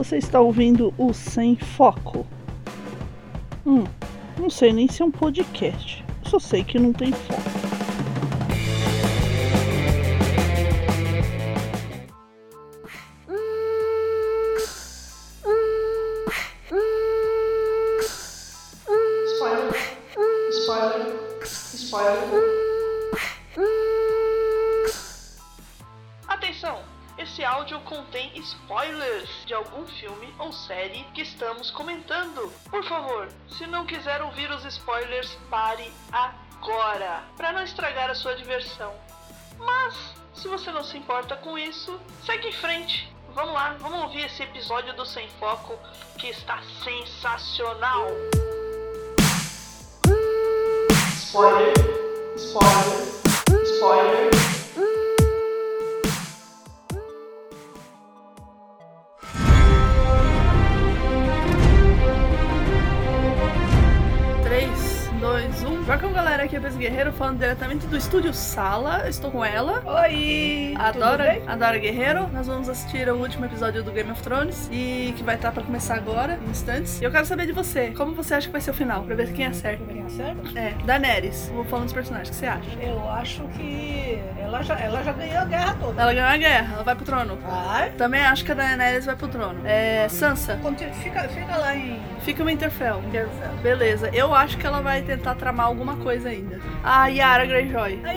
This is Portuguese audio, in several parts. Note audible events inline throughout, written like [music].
Você está ouvindo o Sem Foco. Hum, não sei nem se é um podcast. Só sei que não tem foco. Ou série que estamos comentando. Por favor, se não quiser ouvir os spoilers, pare agora, para não estragar a sua diversão. Mas, se você não se importa com isso, segue em frente. Vamos lá, vamos ouvir esse episódio do Sem Foco que está sensacional. Spoiler. Spoiler. Guerreiro falando diretamente do estúdio Sala. Estou com ela. Oi! A tudo Dora, bem? a Dora Guerreiro, nós vamos assistir o último episódio do Game of Thrones e que vai estar pra começar agora, em instantes. E eu quero saber de você, como você acha que vai ser o final, pra ver quem acerta. Certo? É, Daenerys, vou falando dos personagens, o que você acha? Eu acho que ela já, ela já ganhou a guerra toda. Ela ganhou a guerra, ela vai pro trono. Vai. Também acho que a Daenerys vai pro trono. É, Sansa, Conti- Fica, fica lá em fica o Winterfell. Winterfell. Beleza, eu acho que ela vai tentar tramar alguma coisa ainda. A Yara Greyjoy. A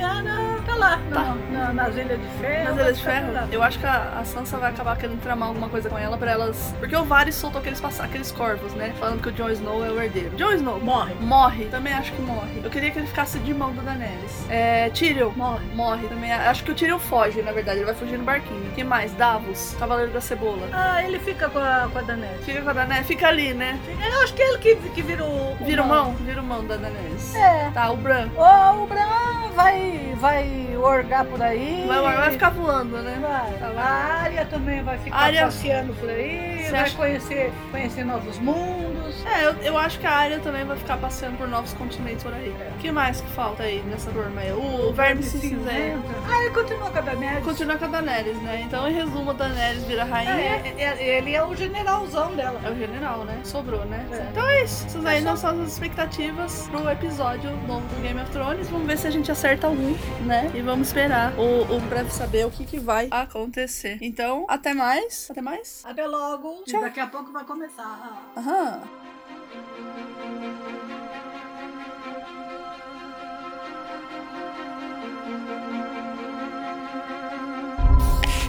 Yana tá lá, Tá. Na, na, nas Ilhas de Ferro. Nas Ilhas de Ferro, lá. eu acho que a, a Sansa vai acabar querendo tramar alguma coisa com ela pra elas. Porque o Varys soltou aqueles, aqueles corvos, né? Falando que o Jon Snow é o herdeiro. Jon Snow Morre. morre, também acho que morre. Eu queria que ele ficasse de mão da Daenerys. É, Tyrion Morre. morre também. Acho que o Tyrion foge, na verdade, ele vai fugir no barquinho. Quem mais? Davos, Cavaleiro da Cebola. Ah, ele fica com a, com a Daenerys. Fica com a Daenerys, fica ali, né? Eu acho que é ele que, que o Vira o mão. vira o mão da Daenerys. É. Tá, o Bran. Ô, o Bran vai, vai orgar por aí. Vai, vai ficar voando, né? Vai. Tá A área também vai ficar Arya- passeando por aí, Você vai acha- conhecer, conhecer novos mundos. É, eu, eu acho que a área também vai ficar passeando por novos continentes por aí. O que mais que falta aí nessa turma aí? O, o Verme Cinzento. Ah, ele continua com a Daenerys. Continua com a Daenerys, né? Então, em resumo, a Daenerys vira rainha. É, é, é, ele é o generalzão dela. É o general, né? Sobrou, né? É. Então é isso. Essas aí É não são as expectativas pro episódio novo do Game of Thrones. Vamos ver se a gente acerta algum, né? E vamos esperar o, o breve saber o que, que vai acontecer. Então, até mais. Até mais. Até logo. Tchau. Daqui a pouco vai começar. Aham.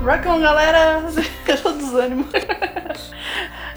Welcome, galera! [laughs] Eu tô desânimo.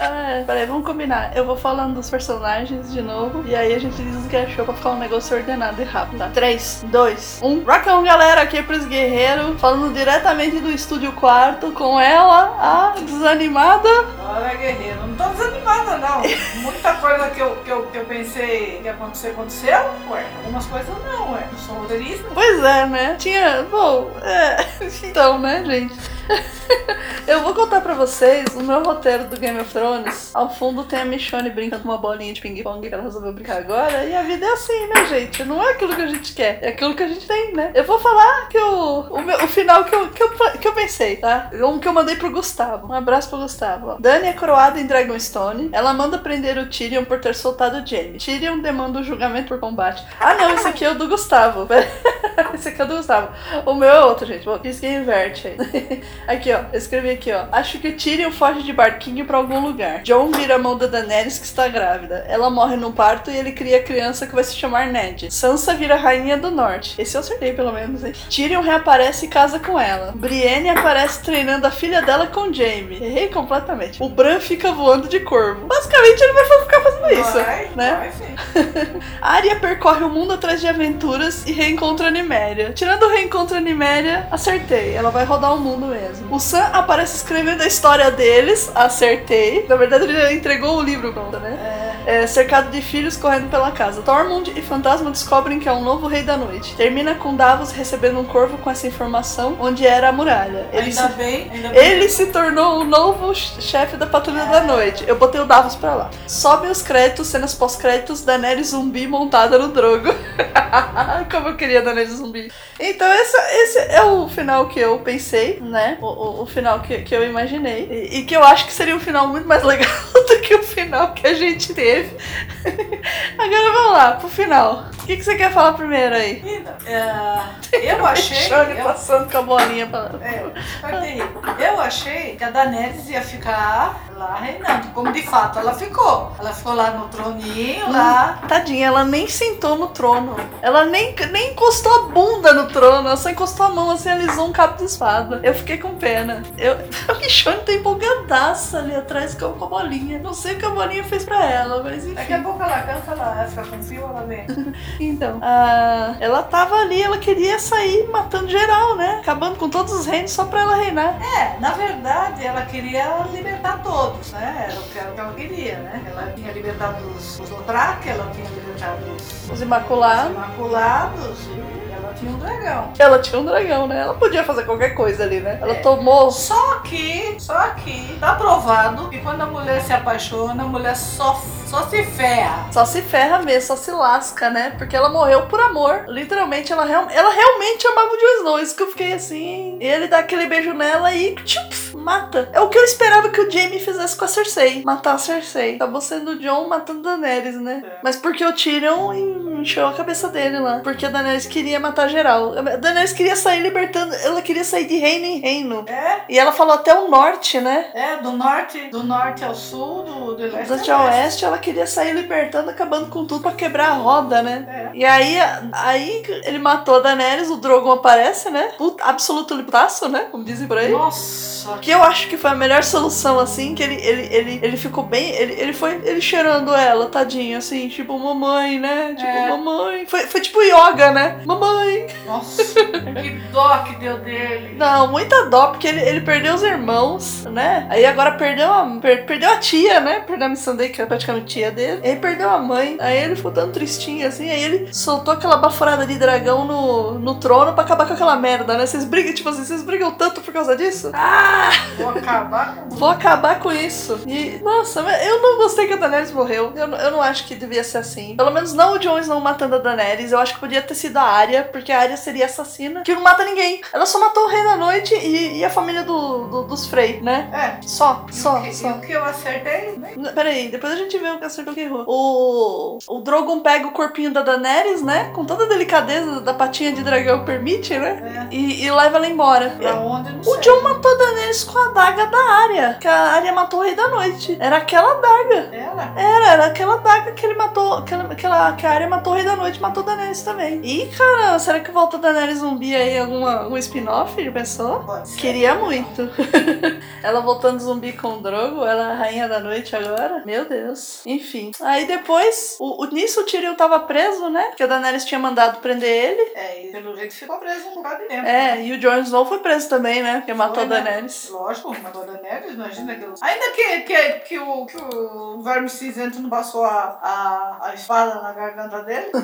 Ah, peraí, vamos combinar. Eu vou falando dos personagens de novo. E aí a gente diz o que achou pra ficar um negócio ordenado e rápido, tá? 3, 2, 1. Welcome, galera! Aqui é Pris Guerreiro. Falando diretamente do estúdio quarto com ela, a desanimada. Olha, guerreiro, não tô desanimada, não. Muita coisa que eu, que eu, que eu pensei que ia acontecer, aconteceu. Ué, algumas coisas não, ué. Eu sou roteirista. Pois é, né? Tinha. Bom, é. [laughs] Então, né, gente? [laughs] Eu vou contar pra vocês o meu roteiro do Game of Thrones. Ao fundo tem a Michonne brincando com uma bolinha de ping-pong que ela resolveu brincar agora. E a vida é assim, né, gente? Não é aquilo que a gente quer, é aquilo que a gente tem, né? Eu vou falar que o, meu- o final que eu, que, eu, que eu pensei, tá? Um que eu mandei pro Gustavo. Um abraço pro Gustavo. Dani é coroada em Dragonstone. Ela manda prender o Tyrion por ter soltado o Jaime. Tyrion demanda o julgamento por combate. Ah, não, esse aqui é o do Gustavo. [laughs] esse aqui é o do Gustavo. O meu é outro, gente. Bom, que inverte aí. [laughs] Aqui, ó. Eu escrevi aqui, ó. Acho que o Tyrion foge de barquinho pra algum lugar. John vira a mão da Daenerys que está grávida. Ela morre no parto e ele cria a criança que vai se chamar Ned. Sansa vira rainha do norte. Esse eu acertei, pelo menos, hein? Tyrion reaparece e casa com ela. Brienne aparece treinando a filha dela com Jaime. Errei completamente. O Bran fica voando de corvo. Basicamente, ele vai ficar fazendo isso, vai, né? vai. [laughs] Arya percorre o mundo atrás de aventuras e reencontra Niméria. Tirando o reencontro Niméria, acertei. Ela vai rodar o mundo mesmo. O Sam aparece escrevendo a história deles, acertei. Na verdade, ele entregou o livro pronto, né? É, cercado de filhos correndo pela casa. Tormund e Fantasma descobrem que é um novo rei da noite. Termina com Davos recebendo um corvo com essa informação, onde era a muralha. Ele Ainda se, bem, ainda bem. ele se tornou o novo chefe da Patrulha da Noite. Eu botei o Davos pra lá. Sobem os créditos, cenas pós-créditos, Daenerys zumbi montada no Drogo. [laughs] Como eu queria Daenerys zumbi. Então esse, esse é o final que eu pensei, né? O, o, o final que, que eu imaginei. E, e que eu acho que seria um final muito mais [laughs] legal do que o final que a gente teve. [laughs] Agora vamos lá, pro final. O que, que você quer falar primeiro aí? Menina, é, eu [laughs] achei. Shone eu- passando com a bolinha pra... É, vai ter. Eu achei que a Daenerys ia ficar lá reinando, como de fato ela ficou. Ela ficou lá no troninho, lá. Tadinha, ela nem sentou no trono. Ela nem, nem encostou a bunda no trono. Ela só encostou a mão assim, alisou um cabo de espada. Eu fiquei com pena. Eu, [laughs] a Michonne tá empolgadaça ali atrás com a bolinha. Não sei o que a bolinha fez pra ela, mas Daqui a enfim. pouco ela cansa, ela fica com fio, ela vem. [laughs] Então, ah, ela tava ali, ela queria sair matando geral, né? Acabando com todos os reinos só pra ela reinar. É, na verdade, ela queria libertar todos, né? Era o que ela queria, né? Ela tinha libertado os, os Dothraki, ela tinha libertado os, Os os Imaculados. Imaculados e ela tinha um dragão. Ela tinha um dragão, né? Ela podia fazer qualquer coisa ali, né? Ela É. tomou. Só que, só que, tá provado que quando a mulher se apaixona, a mulher só, só se ferra. Só se ferra mesmo, só se lasca, né? Porque ela morreu por amor. Literalmente, ela, real- ela realmente amava o Jon Snow. Isso que eu fiquei assim. Ele dá aquele beijo nela e tchup, mata. É o que eu esperava que o Jaime fizesse com a Cersei. Matar a Cersei. Acabou sendo o Jon matando Daenerys, né? É. Mas porque o Tyrion encheu a cabeça dele lá. Porque a Daenerys queria matar geral. A Daenerys queria sair libertando. Ela queria sair de reino em reino. É, E ela falou até o norte, né? é, do norte, do norte ao sul, do, do leste Do ao oeste, ela queria sair libertando, acabando com tudo pra quebrar a roda, né? É. E aí, aí ele matou a Daenerys, o Drogon aparece, né? Puta, absoluto liptaço, né? Como dizem por aí. Nossa, Que eu acho que foi a melhor solução, assim, que ele, ele, ele, ele ficou bem. Ele, ele foi ele cheirando ela, tadinho, assim, tipo, mamãe, né? Tipo, É. mamãe. Foi, foi tipo yoga, né? Mamãe. nossa, que dó que deu dele. Não, muita dó, porque ele, ele perdeu os irmãos, né? Aí agora perdeu a, per- perdeu a tia, né? Perdeu a Missandei, que é praticamente tia dele. Aí perdeu a mãe. Aí ele ficou tão tristinho assim. Aí ele soltou aquela baforada de dragão no, no trono pra acabar com aquela merda, né? Vocês brigam, tipo assim, vocês brigam tanto por causa disso? Ah! Vou acabar com Vou acabar com isso. E, nossa, eu não gostei que a Daenerys morreu. Eu, não- eu não acho que devia ser assim. Pelo menos não o Jon Snow matando a Daenerys. Eu acho que podia ter sido a Arya, porque a Arya seria assassina, que não mata ninguém. Ela só matou o Rei da Noite e, e a família do, do- dos Frey, né? É, Só, e só, que, só. e o que eu acertei, né? Peraí, depois a gente vê o que acertou o que errou. O, o Drogon pega o corpinho da Daenerys, né? Com toda a delicadeza da patinha de dragão permite, né? É, E, e leva ela embora. pra onde, não O sei. John matou a Daenerys com a daga da Arya. Que a Arya matou o Rei da Noite. Era aquela daga. Ela? Era, era aquela daga que ele matou. Que, ela- que, ela, que a Arya matou o Rei da Noite matou Daenerys também. Ih, cara, será que volta Daenerys zumbi aí alguma, algum spin-off? Já pensou? Pode ser. Queria muito. [laughs] ela voltando zumbi com o Drogo, ela é a rainha da noite agora. Meu Deus. Enfim. Aí depois, o, o, nisso o Tyrion tava preso, né? Porque a Daenerys tinha mandado prender ele. É, e pelo jeito ficou preso um bocado de tempo. É, e o Jon Snow foi preso também, né? Porque matou Foi, a né? Lógico, matou a Daenerys, imagina aquilo. Ainda que, que, que, o, que o Verme Cinzento não passou a, a, a espada na garganta dele. [laughs]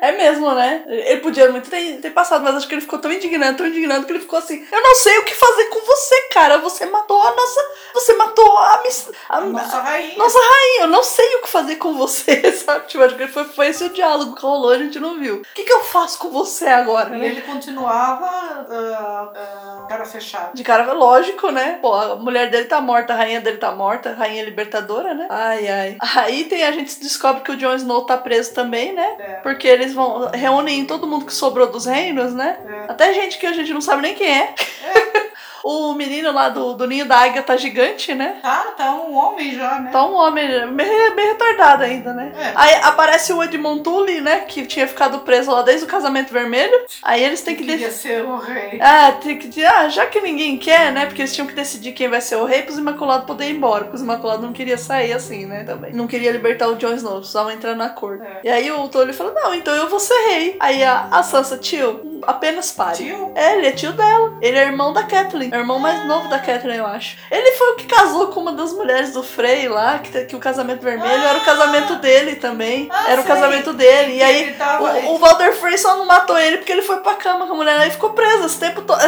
É mesmo, né? Ele podia muito ter, ter passado, mas acho que ele ficou tão indignado, tão indignado que ele ficou assim: Eu não sei o que fazer com você, cara. Você matou a nossa. Você matou a miss. A, nossa rainha. nossa rainha, eu não sei o que fazer com você, [laughs] sabe? Tipo, acho que foi, foi esse o diálogo que rolou, a gente não viu. O que, que eu faço com você agora, E né? ele continuava ah, ah, cara fechada. De cara, lógico, né? Pô, a mulher dele tá morta, a rainha dele tá morta, a rainha libertadora, né? Ai, ai. Aí tem a gente descobre que o Jon Snow tá preso também, né? É, Porque eles vão reúnem todo mundo que sobrou dos reinos, né? é. Até gente que a gente não sabe nem quem é. O menino lá do, do ninho da águia tá gigante, né? Tá, tá um homem já, né? Tá um homem meio, meio retardado ainda, né? É. Aí aparece o Edmond Tully, né? Que tinha ficado preso lá desde o casamento vermelho. Aí eles têm que Queria decidir. ser o rei. Ah, tem que ah, já que ninguém quer, né? Porque eles tinham que decidir quem vai ser o rei pros Imaculados poderem ir embora. Porque os Imaculados não queriam sair assim, né? Também. Não queria libertar o Jon Snow, precisavam entrar na cor. É. E aí o Tully falou: Não, então eu vou ser rei. Aí a, a Sansa, tio, apenas pare. Tio? É, ele é tio dela. Ele é irmão da Kathleen. É o irmão mais novo da Kathleen, eu acho. Ele foi o que casou com uma das mulheres do Frey lá, que, que o casamento vermelho era o casamento dele também. Ah, era o casamento dele. E aí Ele o, o Walter Frey só não matou ele porque ele foi pra cama com a mulher e ficou preso esse tempo todo.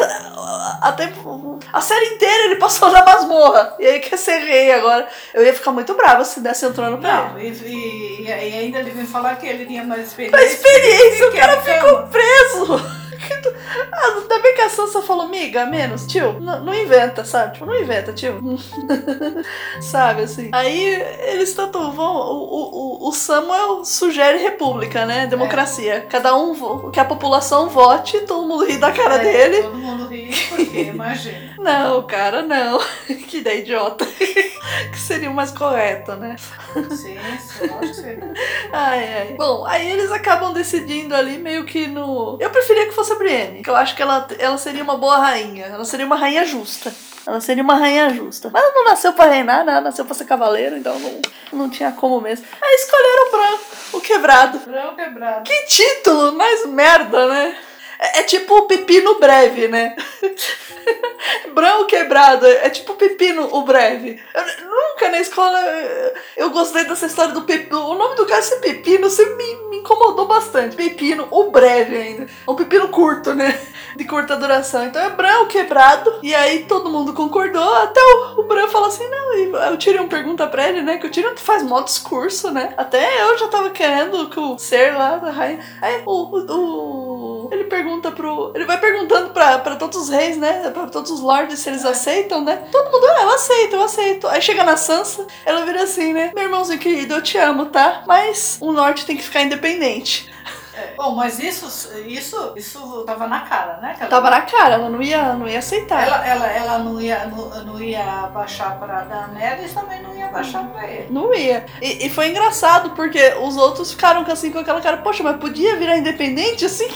A, tempo, a série inteira ele passou na masmorra. E aí quer ser rei agora. Eu ia ficar muito brava se desse trono pra Não, e, e, e ainda ele vem falar que ele tinha mais ele. experiência. A experiência, o cara ficou preso. Ah, ainda bem que a Sansa falou, miga, menos, tio, não inventa, sabe? Tipo, não inventa, tio. [laughs] sabe, assim. Aí eles tanto vão. O, o, o- Samuel sugere república, né? Democracia. Cada um, que a população vote, todo mundo ri da cara É, dele. Todo mundo ri, porque imagina. [laughs] Não, cara, não. [laughs] que ideia idiota. que seria o mais correto, né? Sim, sim, lógico que. Ai, ai. Bom, aí eles acabam decidindo ali meio que no. Eu preferia que fosse que eu acho que ela, ela seria uma boa rainha. Ela seria uma rainha justa. Ela seria uma rainha justa. Mas ela não nasceu pra reinar, né? Ela nasceu pra ser cavaleiro, então não, não tinha como mesmo. Aí escolheram o Bran, o quebrado. Brão quebrado. Que título mais merda, né? É, é tipo o pepino breve, né? [laughs] Brão quebrado, é tipo pepino o breve. Eu- nunca na escola eh, eu gostei dessa história do pepino. O nome do cara ser pepino sempre me, me incomodou bastante. Pepino, o breve ainda. Um pepino curto, né? De curta duração. Então é Brão quebrado. E aí todo mundo concordou. Até o, o Bran fala assim: não. E o Tyrion pergunta pra ele, né? Que o Tyrion faz mó discurso, né? Até eu já tava querendo que o ser lá da rainha. Aí o, o, o- ele pergunta pro. Ele vai perguntando pra, pra todos os reis, né? Pra todos os lords se eles aceitam, né? Todo mundo, ah, eu aceito, eu aceito. Aí chega na Sansa, ela vira assim, né? Meu irmãozinho querido, eu te amo, tá? Mas o norte tem que ficar independente. [laughs] É, Bom, mas isso, isso, isso tava na cara, né? ela- Tava na cara, ela não ia, não ia aceitar. Ela, ela, ela não, ia, não, não ia baixar pra Daenerys, também não ia baixar pra ele. Não ia. E, e foi engraçado, porque os outros ficaram assim com aquela cara, poxa, mas podia virar independente assim?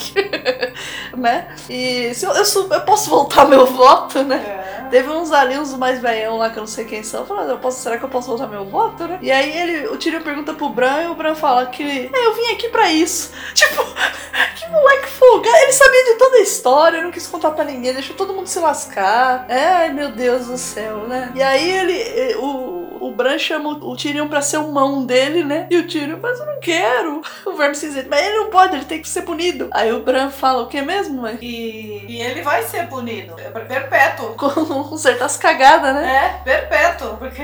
[laughs] né? E se eu, eu, eu posso voltar meu voto, né? É. Teve uns ali, uns mais velhão lá que eu não sei quem são, falando, eu posso, será que eu posso voltar meu voto, né? E aí ele, o Tyrion pergunta pro Bran e o Bran fala que é, eu vim aqui pra isso. [laughs] Tipo, que moleque folgado. Ele sabia de toda a história, não quis contar pra ninguém, deixou todo mundo se lascar. É, ai meu Deus do céu, né? E aí ele, o, o Bran chama o Tyrion pra ser o mão dele, né? E o Tyrion, mas eu não quero. [laughs] O verme cinzento, mas ele não pode, ele tem que ser punido. Aí o Bran fala, o que mesmo, mãe? E, e ele vai ser punido. É perpétuo. [laughs] Consertar as cagadas, né? É, perpétuo, porque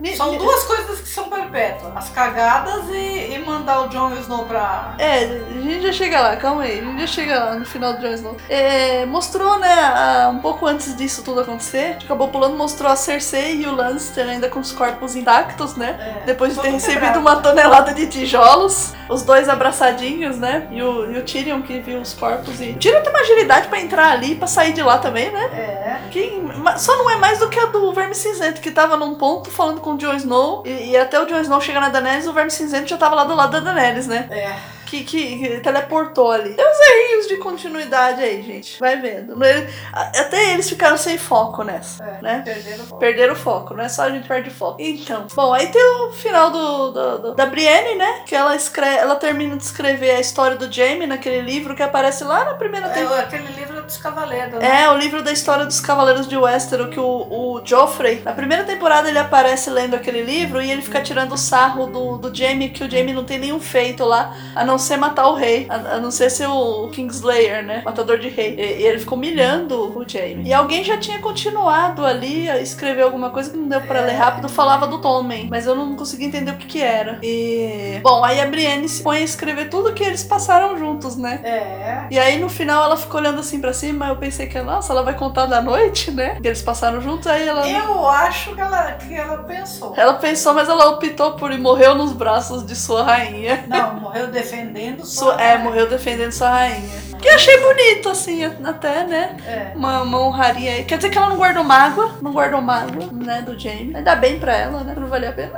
Ni- são duas coisas que são perpétuas. As cagadas e, e mandar o Jon Snow pra... É, a gente já chega lá, calma aí, a gente já chega lá no final do Jon Snow. É, mostrou, né, a- um pouco antes disso tudo acontecer, acabou pulando, mostrou a Cersei e o Lannister ainda com os corpos intactos, né? É, Depois de ter recebido quebrado. uma tonelada de tijolos, os dois abraçadinhos, né? E o, e o Tyrion que viu os corpos e. O Tyrion tem uma agilidade pra entrar ali e pra sair de lá também, né? É, Quem, ma- só não é mais do que a do Verme Cinzento, que tava num ponto falando com o Jon Snow, e, e até o Jon Snow chegar na Daenerys, o Verme Cinzento já tava lá do lado da Daenerys, né? é. Que, que, que teleportou ali. Tem uns errinhos de continuidade aí, gente. Vai vendo. Ele- até eles ficaram sem foco nessa, É, né? perderam o foco. Perderam o foco, não é só a gente perde foco. Então, bom, aí tem o final do, do- do- da Brienne, né? Que ela escreve, ela termina de escrever a história do Jaime naquele livro que aparece lá na primeira temporada. É, aquele livro dos cavaleiros, né? É, o livro da história dos Cavaleiros de Westeros, que o, o Joffrey, na primeira temporada ele aparece lendo aquele livro e ele fica tirando sarro do, do Jaime, que o Jaime não tem nenhum feito lá, a não ser matar o rei, a, a não ser ser o Kingslayer, né, matador de rei. E, e ele ficou humilhando o Jaime. E alguém já tinha continuado ali a escrever alguma coisa que não deu pra ler rápido, falava do Tommen, mas eu não consegui entender o que que era. E... Bom, aí a Brienne se põe a escrever tudo que eles passaram juntos, né? É. E aí no final ela ficou olhando assim pra cima, eu pensei que, nossa, ela vai contar da noite, né? Que eles passaram juntos, aí ela. Eu acho que ela, que ela pensou. Ela pensou, mas ela optou por ir morreu nos braços de sua rainha. Não, morreu defendendo Sua, sua. é, morreu defendendo sua rainha. Que eu achei bonito, assim, até, né? É. Uma, uma honraria aí. Quer dizer que ela não guardou mágoa, não guardou mágoa, né, do Jamie. Ainda bem pra ela, né? Não valia a pena.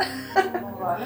Não vale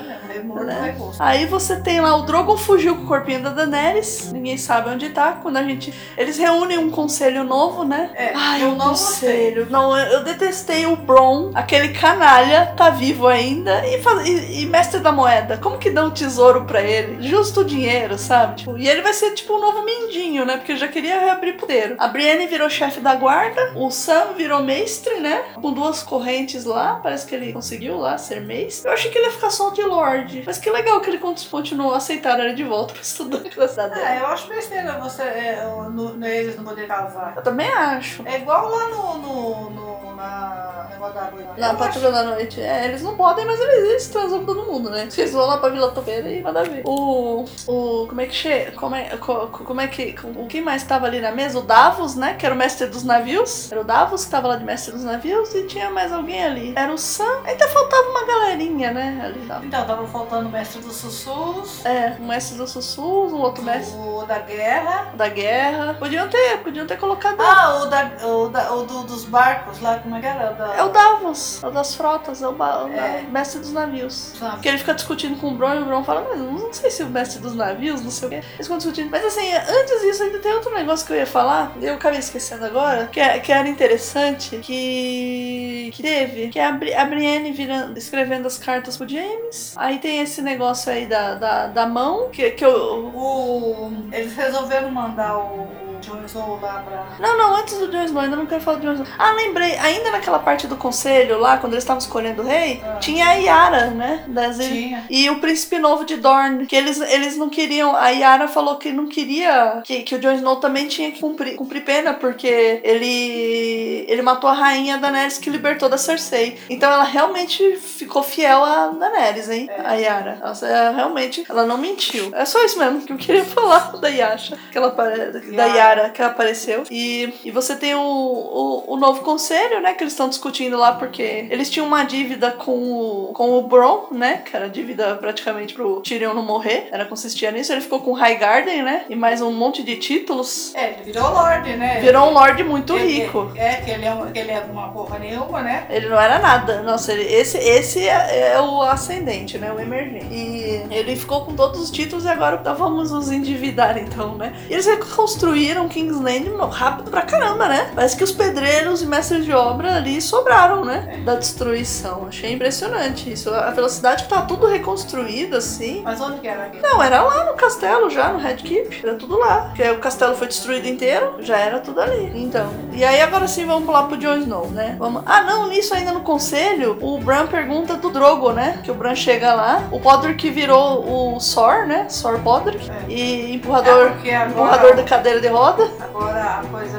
Né? rosto. [laughs] Aí você tem lá o Drogon fugiu com o corpinho da Daenerys. Ninguém sabe onde tá. Quando a gente. Eles reúnem um conselho novo, né? É, Ai, eu um não conselho. Não, eu, detestei o Bron, aquele canalha, tá vivo ainda. E, faz- e- e mestre da moeda. Como que dão tesouro pra ele? Justo o dinheiro, sabe? Tipo, e ele vai ser tipo um novo Mindinho, né? Porque já queria reabrir puteiro. A Brienne virou chefe da guarda, o Sam virou mestre, né? Com duas correntes lá, parece que ele conseguiu lá ser mestre. Eu achei que ele ia ficar só de Lorde. Mas que legal que ele con- continuou a aceitar ele de volta pra estudar na cidade É, eu acho besteira você, é, no, no, eles não poderem casar. Eu também acho. É igual lá no, no, no na negócio da água. Na patrulha da noite. É, eles não podem, mas eles, eles transam com todo mundo, né? Vocês vão lá pra Vila Topeira e manda ver. O. O. Como é que che... como, é, co- como é que. O que mais tava ali na mesa? O Davos, né? Que era o mestre dos navios. Era o Davos que tava lá de mestre dos navios e tinha mais alguém ali. Era o Sam. Ainda faltava uma galerinha, né? Ali tal. Então, tava faltando o mestre dos sussurros, É, um mestre dos sussurros, um outro mestre o da guerra. da guerra. Podiam ter, podiam ter colocado. Ah, o, da, o, da, o do, dos barcos lá, como é que era? Da, É o Davos, é o das frotas, é o, ba- o da- É. mestre dos navios. Sabe? Porque ele fica discutindo com o Bron e o Bron fala, mas não sei se o mestre dos navios, não sei o quê. Eles ficam discutindo. Mas assim, antes disso, ainda tem outro negócio que eu ia falar, eu acabei esquecendo agora, que, é- que era interessante, que, que teve, que é a, Bri- a Brienne virando, escrevendo as cartas pro James. Aí tem esse negócio aí da, da, da mão, que, que eu. O, eles resolveram mandar o, lá pra. Não, não, antes do Jon Snow, ainda não quero falar do Jon Snow. Ah, lembrei, ainda naquela parte do conselho lá, quando eles estavam escolhendo o rei, Ah. tinha a Yara, né? Das Tinha. E o príncipe novo de Dorne, que eles, eles não queriam. A Yara falou que não queria. Que, que o Jon Snow também tinha que cumprir, cumprir pena, porque ele. Ele matou a rainha Daenerys que libertou da Cersei. Então ela realmente ficou fiel a Daenerys, hein? É. A Yara. Ela, é, realmente, ela não mentiu. É só isso mesmo que eu queria [laughs] falar da Yasha. Que ela, apare- da Yara. Yara que apareceu. E, e você tem o, o, o novo conselho, né? Que eles estão discutindo lá porque eles tinham uma dívida com o, com o Bron, né? Que era dívida praticamente pro Tyrion não morrer. Era consistia nisso. Ele ficou com Highgarden, né? E mais um monte de títulos. É, ele virou Lorde, né? Virou um lord muito Ele- rico. É, que ele é, um, que ele é uma porra nenhuma, né? Ele não era nada. Nossa, ele, esse, esse é, é o ascendente, né? O emergente. E ele ficou com todos os títulos e agora vamos nos endividar, então, né? E eles reconstruíram King's Landing meu, rápido pra caramba, né? Parece que os pedreiros e mestres de obra ali sobraram, né? Da destruição. Achei impressionante isso. A velocidade que tá tudo reconstruído, assim. Mas onde que era aquele? Não, era lá no castelo já, no Red Keep. Era tudo lá. Porque o castelo foi destruído inteiro, já era tudo ali. Então. E aí agora sim vamos pular pro Jon Snow, né? Vamos... Ah, não, nisso ainda no conselho, o Bran pergunta do Drogo, né? Que o Bran chega lá. O Podrick virou o Sor, né? Sor Podrick. É. E empurrador. É agora, empurrador da cadeira de roda. Agora a coisa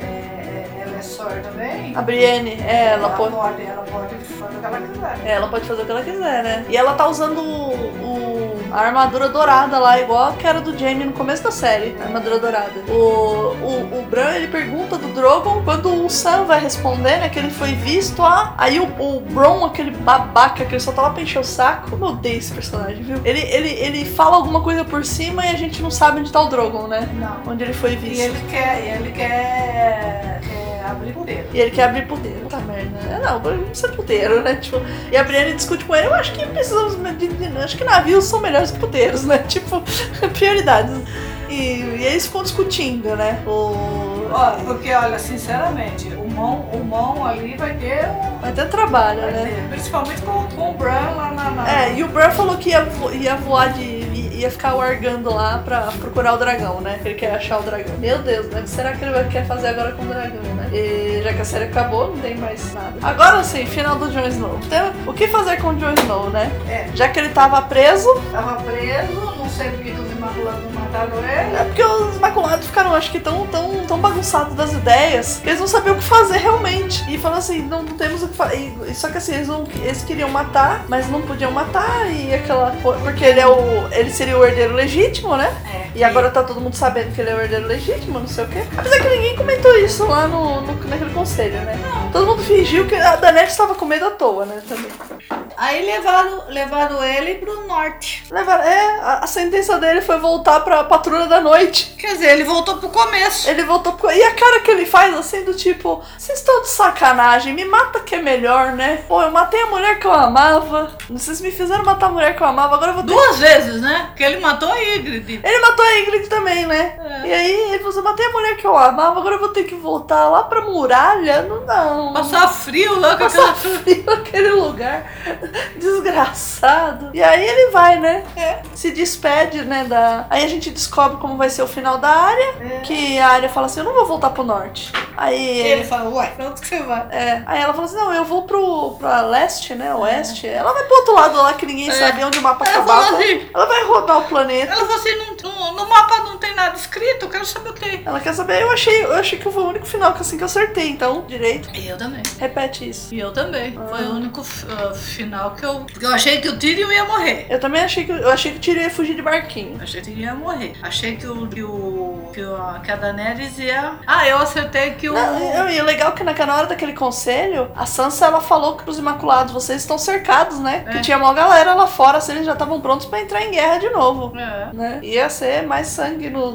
é, é, ela é Sor também. A Brienne, é, ela pode. pode. Ela pode fazer o que ela quiser. É, ela pode fazer o que ela quiser, né? E ela tá usando o, o- a armadura dourada lá, igual a que era do Jaime no começo da série, a armadura dourada. O, o, o Bran, ele pergunta do Drogon quando o Sam vai responder, né, que ele foi visto, ah, aí o, o Bron, aquele babaca que ele só tava pra encher o saco, eu odeio esse personagem, viu? Ele, ele, ele fala alguma coisa por cima e a gente não sabe onde tá o Drogon, né? Não. Onde ele foi E visto. ele quer, e ele quer, quer abrir puteiro. E ele quer abrir puteiro. Puta merda. É, Não, não precisa puteiro, né? Tipo, e a Brienne discute com ele. Eu acho que precisamos. Acho que navios são melhores que puteiros, né? [laughs] Tipo, prioridades. E, e eles ficam discutindo, né? O. Ó, porque olha, sinceramente, o mão, o mão ali vai ter um. Vai ter trabalho, Vai né? ter, principalmente com, com o Bran lá na. na É, e o Bran falou que ia, ia voar de. Ia ficar largando lá pra procurar o dragão, né? Ele quer achar o dragão. Meu Deus, né? O que será que ele vai querer fazer agora com o dragão, né? E já que a série acabou, não tem mais nada. Agora sim, final do Jon Snow. Então, o que fazer com o Jon Snow, né? É, Já que ele tava preso, tava preso, não sei porque os Imaculados não mataram ele. é porque os Imaculados ficaram, acho que, tão, tão, tão bagunçados das ideias que eles não sabiam o que fazer realmente. E falaram assim: não, não temos o que fazer. Só que assim, eles, não, eles queriam matar, mas não podiam matar. E aquela coisa. Porque ele é o. Ele seria o herdeiro legítimo, né? É. E agora tá todo mundo sabendo que ele é o herdeiro legítimo, não sei o quê. Apesar que ninguém comentou isso lá no, no- naquele conselho, né? Todo mundo fingiu que a Daenerys estava com medo à toa, né? Também. Aí levaram, levaram ele pro norte. Levaram, é, a, a sentença dele foi voltar pra patrulha da noite. Quer dizer, ele voltou pro começo. Ele voltou pro... E a cara que ele faz, assim, do tipo... Vocês estão de sacanagem, me mata que é melhor, né? Pô, eu matei a mulher que eu amava. Vocês me fizeram matar a mulher que eu amava, agora eu vou ter... Duas vezes, né? Porque ele matou a Ygritte. Ele matou a Ingrid também, né? É. E aí ele falou assim, matei a mulher que eu amava, agora eu vou ter que voltar lá pra muralha? Não, não. Passar frio lá com Passar aquela. frio [laughs] naquele lugar. [laughs] Desgraçado. E aí ele vai, né? É. Se despede, né? Da... Aí a gente descobre como vai ser o final da área. Que a área fala assim: eu não vou voltar pro norte. Aí E ele fala, uai, pra onde que você vai? É, aí ela fala assim, não, eu vou pro pra leste, né, oeste. Ela vai pro outro lado lá que ninguém É. sabe onde o mapa Ela acabava. assim, Ela vai rodar o planeta. ela falou assim, no, no- mapa não tem nada escrito, eu quero saber o que. Ela quer saber, eu achei, eu achei que foi o único final que assim que eu acertei, então, direito. E eu também. Repete isso. E eu também. Foi o único uh, final que eu. Porque eu achei que o Tyrion ia morrer. Eu também achei que eu achei que o Tyrion ia fugir de barquinho. Achei que ele ia morrer. Achei que o. Que, o, que, o, que a Daenerys ia. Ah, eu acertei que o. Não, e o legal é que naquela hora daquele conselho, a Sansa ela falou que pros Imaculados, vocês estão cercados, né? É. Que tinha uma galera lá fora, se eles já estavam prontos pra entrar em guerra de novo. É. Né? Ia ser mais sangue no,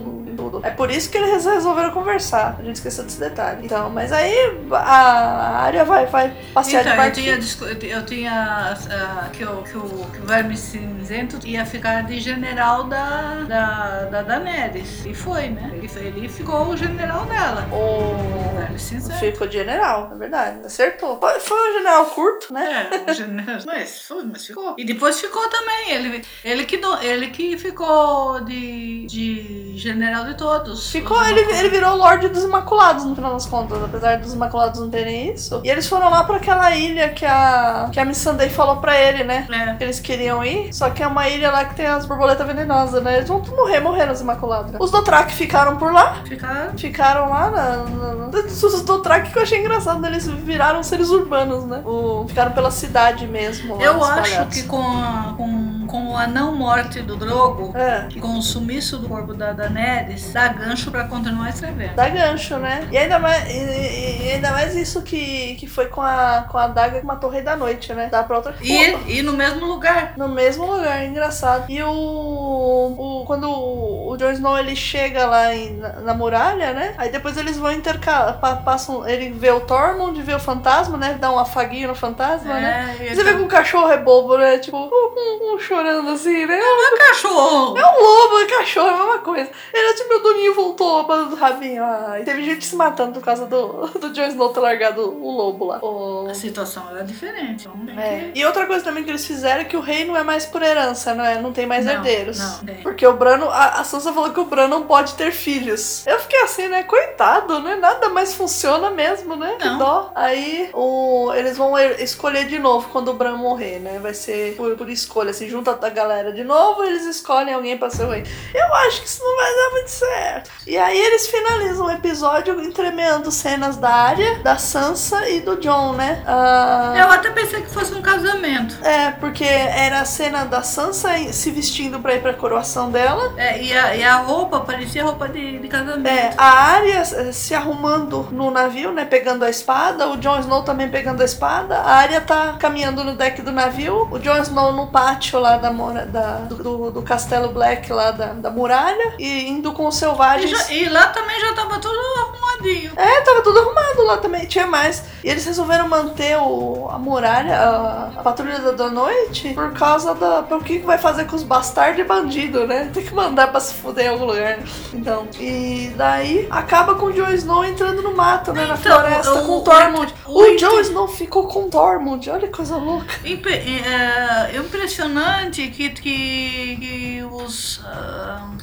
tudo. É por isso que eles resolveram conversar. A gente esqueceu desse detalhe. Então, mas aí a área vai, vai passear Então, de barquinho. tinha, eu ti- eu tinha ah, que, o, que, o, que o Verme Cinzento ia ficar de general da, da, da Daenerys. E foi, né? Ele, ele ficou o general dela. O O... Verme Cinzento. Ficou de general, é verdade. Acertou. Foi, um general curto, né? É, o general. [laughs] Mas, foi, mas ficou. E depois ficou também. Ele, ele, que, ele que ficou de, de general de todos. Ficou, ele, ele virou o Lorde dos Imaculados no final das contas, apesar dos Imaculados não terem isso. E eles foram lá pra aquela ilha que a, que a Miss Sunday falou pra ele, né? É. Que eles queriam ir, só que é uma ilha lá que tem as borboletas venenosas, né? Eles vão morrer, morreram os Imaculados. Os Dothraki ficaram por lá, Ficaram. ficaram lá na, na, na- os Dothraki que eu achei engraçado, né? eles viraram seres urbanos, né? O, ficaram pela cidade mesmo. Eu acho espalhados. que com a, com, com a não morte do Drogo, É. e com o sumiço do corpo da Daenerys, dá gancho pra continuar escrevendo. Dá gancho, né? E ainda mais, e, e- ainda mais isso que, que foi com a, com a daga que matou o Rei da Noite, né? Dá pra outra E, e no mesmo lugar. No mesmo lugar, engraçado. E o. o quando o, o Jon Snow ele chega lá em- na, na muralha, né? Aí depois eles vão intercalar. pa- Passam, ele vê o Tormund, vê o fantasma, né? Dá um afaguinho no fantasma, né? É, e Você vê que o cachorro é bobo, né? Tipo, um, um chorando assim, né? o cachorro. É um lobo, é cachorro, é a mesma coisa. Ele é tipo, meu doninho voltou pra do rabinho. Ai, teve gente se matando por causa do, [laughs] do Jon Snow ter largado o lobo lá. O- A situação era diferente. Então É. que- E outra coisa também que eles fizeram é que o rei não é mais por herança, não é? Não tem mais Não, herdeiros. não, tem. Porque o Brano, a, a Sansa falou que o Bran não pode ter filhos. Eu fiquei assim, né? Coitado, né? Nada mais funciona mesmo, né? Que Não. dó. Aí o, eles vão er- escolher de novo quando o Bran morrer, né? Vai ser por, por escolha, assim, junta a galera de novo, eles escolhem alguém pra ser rei. Eu acho que isso não vai dar muito certo. E aí eles finalizam o episódio entremeando cenas da Arya, da Sansa e do John, né? Ah, Eu até pensei que fosse um casamento. é, porque era a cena da Sansa se vestindo pra ir pra coroação dela. É, e, a, e a roupa parecia roupa de, de casamento. É, a Arya eh, se arrumando no navio, né? Pegando a espada. O Jon Snow também pegando a espada. A Arya tá caminhando no deck do navio. O Jon Snow no pátio lá da, mora- da- do, do- Castelo Black, lá da, da muralha. E indo com os E, selvagens. já- e lá também já tava tudo arrumadinho. É, tava tudo arrumado lá também, tinha mais. E eles resolveram manter o, a muralha, a, a patrulha da, da noite, por causa da. Por que vai fazer com os bastardos e bandido, né? Tem que mandar pra se fuder em algum lugar. Então, e daí acaba com o Jon Snow entrando no mato, né? Na Então, floresta, o- com o o- Tormund. o- O, o- Jon Snow ficou com o Tormund, olha que coisa louca. Impe- é, impressionante que, que, que os.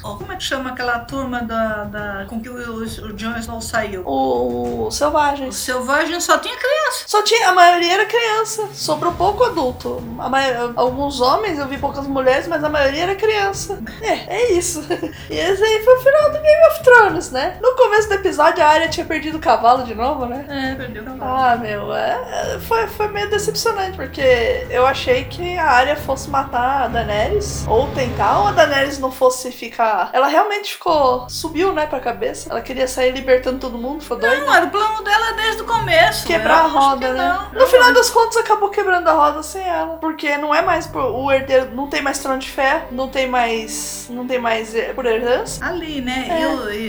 oh, como é que chama aquela turma da, da, com que o, o Jon Snow saiu? O, os Os selvagens. selvagens só tinha criança. Só tinha, a maioria era criança, sobrou pouco adulto. Alguns homens, eu vi poucas mulheres, mas a maioria era criança. É, é isso. [laughs] E esse aí foi o final do Game of Thrones, né? No começo do episódio, a Arya tinha perdido o cavalo de novo, né? É, perdeu o cavalo. Ah, meu, é, é, foi, foi meio decepcionante, porque eu achei que a Arya fosse matar a Daenerys, ou tentar, ou a Daenerys não fosse ficar... Ela realmente ficou, subiu, né, pra cabeça. Ela queria sair libertando todo mundo, foi doida. Não, era o plano dela desde o começo. Quebrar a roda, né? não. No final das contas, acabou quebrando a roda sem ela. Porque não é mais por, o herdeiro, não tem mais trono de ferro, não tem mais. Não tem mais eh, por herança. Ali, né? É.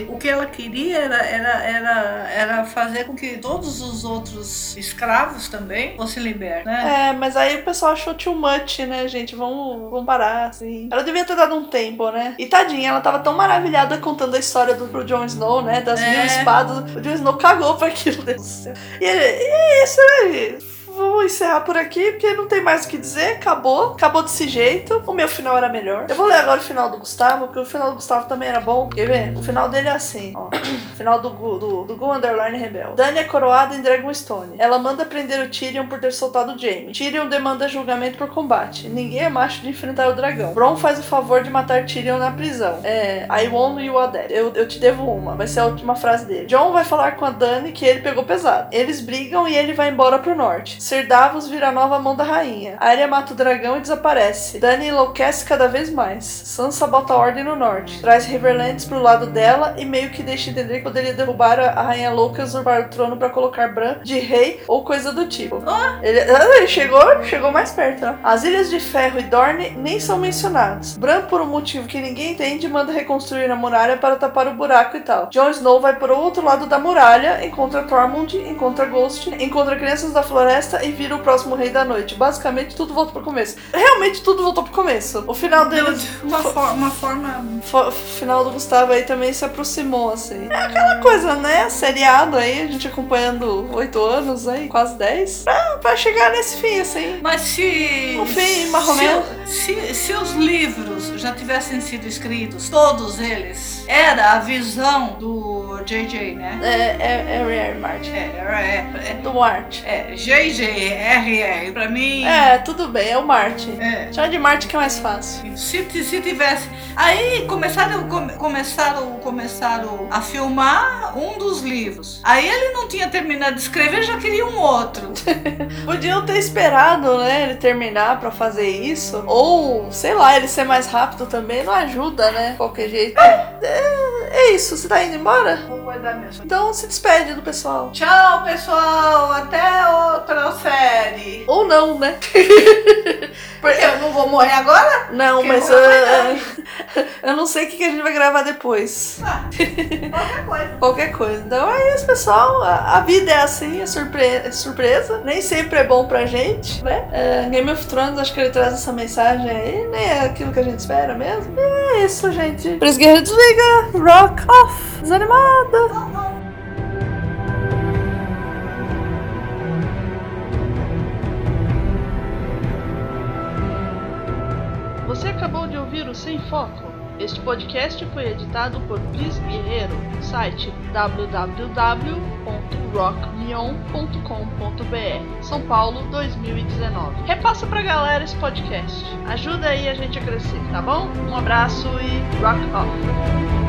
O, o que ela queria era, era, era, era fazer com que todos os outros escravos também fossem libertos, né? É, mas aí o pessoal achou too much, né, gente? Vamos, vamos parar, assim. Ela devia ter dado um tempo, né? E tadinha, ela tava tão maravilhada contando a história do pro Jon Snow, né? Das É. mil espadas. O Jon Snow cagou pra aquilo, Deus do céu. E, ele, e é isso, né? Vamos encerrar por aqui, porque não tem mais o que dizer. Acabou. Acabou desse jeito. O meu final era melhor. Eu vou ler agora o final do Gustavo, porque o final do Gustavo também era bom. Quer ver? O final dele é assim, ó. [clears throat] Final do do, do Gu Underline Rebel. Dani é coroada em Dragonstone. Ela manda prender o Tyrion por ter soltado Jaime. Tyrion demanda julgamento por combate. Ninguém é macho de enfrentar o dragão. Bron faz o favor de matar Tyrion na prisão. É, I won you a debt. Eu, eu te devo uma. Vai ser a última frase dele. John vai falar com a Dani que ele pegou pesado. Eles brigam e ele vai embora pro norte. Ser Davos vira a nova mão da rainha. Arya mata o dragão e desaparece. Dani enlouquece cada vez mais. Sansa bota ordem no norte. Traz Riverlands pro lado dela e meio que deixa entender que poderia derrubar a, rainha louca e usurpar o trono pra colocar Bran de rei ou coisa do tipo. Ele, ah, ele chegou, chegou mais perto. Né? As Ilhas de Ferro e Dorne nem são mencionados. Bran, por um motivo que ninguém entende, manda reconstruir a muralha para tapar o buraco e tal. Jon Snow vai pro outro lado da muralha, encontra Tormund, encontra Ghost, encontra crianças da floresta e vira o próximo rei da noite. Basicamente, tudo volta pro começo. Realmente, tudo voltou pro começo. O final dele... Uma, for- uma forma. Fo- final do Gustavo aí também se aproximou, assim. É aquela coisa, né? Seriado aí, a gente acompanhando oito anos aí, quase dez. Pra, pra chegar nesse fim, assim. Mas se. Um fim, mais se, se, se os livros já tivessem sido escritos, todos eles, era a visão do JJ, né? É, é, é R.R. Martin. É, é, é, Do Martin. é, JJRR, pra mim. É, tudo bem, é o Martin. É. Chama de Martin que é mais fácil. Se, se tivesse. Aí começaram, come- começaram, começaram a filmar um dos livros. Aí ele não tinha terminado de escrever, já queria um outro. [laughs] Podiam ter esperado, né, ele terminar pra fazer isso. Ou, sei lá, ele ser mais rápido também não ajuda, né? De qualquer jeito. É, é, é isso, você tá indo embora? Vou guardar mesmo. Então se despede do pessoal. Tchau, pessoal. Até outra série. Ou não, né? [laughs] Porque eu não vou morrer agora? Não, Que mas eu vou eu, [laughs] eu não sei o que que a gente vai gravar depois. Ah, qualquer coisa. [laughs] Qualquer coisa. Então é isso, pessoal. A, a vida é assim, é, surpre é surpresa. Nem sempre é bom pra gente, né? É, Game of Thrones, acho que ele traz essa mensagem aí. Nem é aquilo que a gente espera mesmo. E é isso, gente. Pris Guerreiro desliga. Rock off. Desanimada. Você acabou de ouvir o Sem Foco. Este podcast foi editado por Pris Guerreiro, site www.rockneon.com.br, São Paulo 2019. Repassa pra galera esse podcast. Ajuda aí a gente a crescer, tá bom? Um abraço e rock off!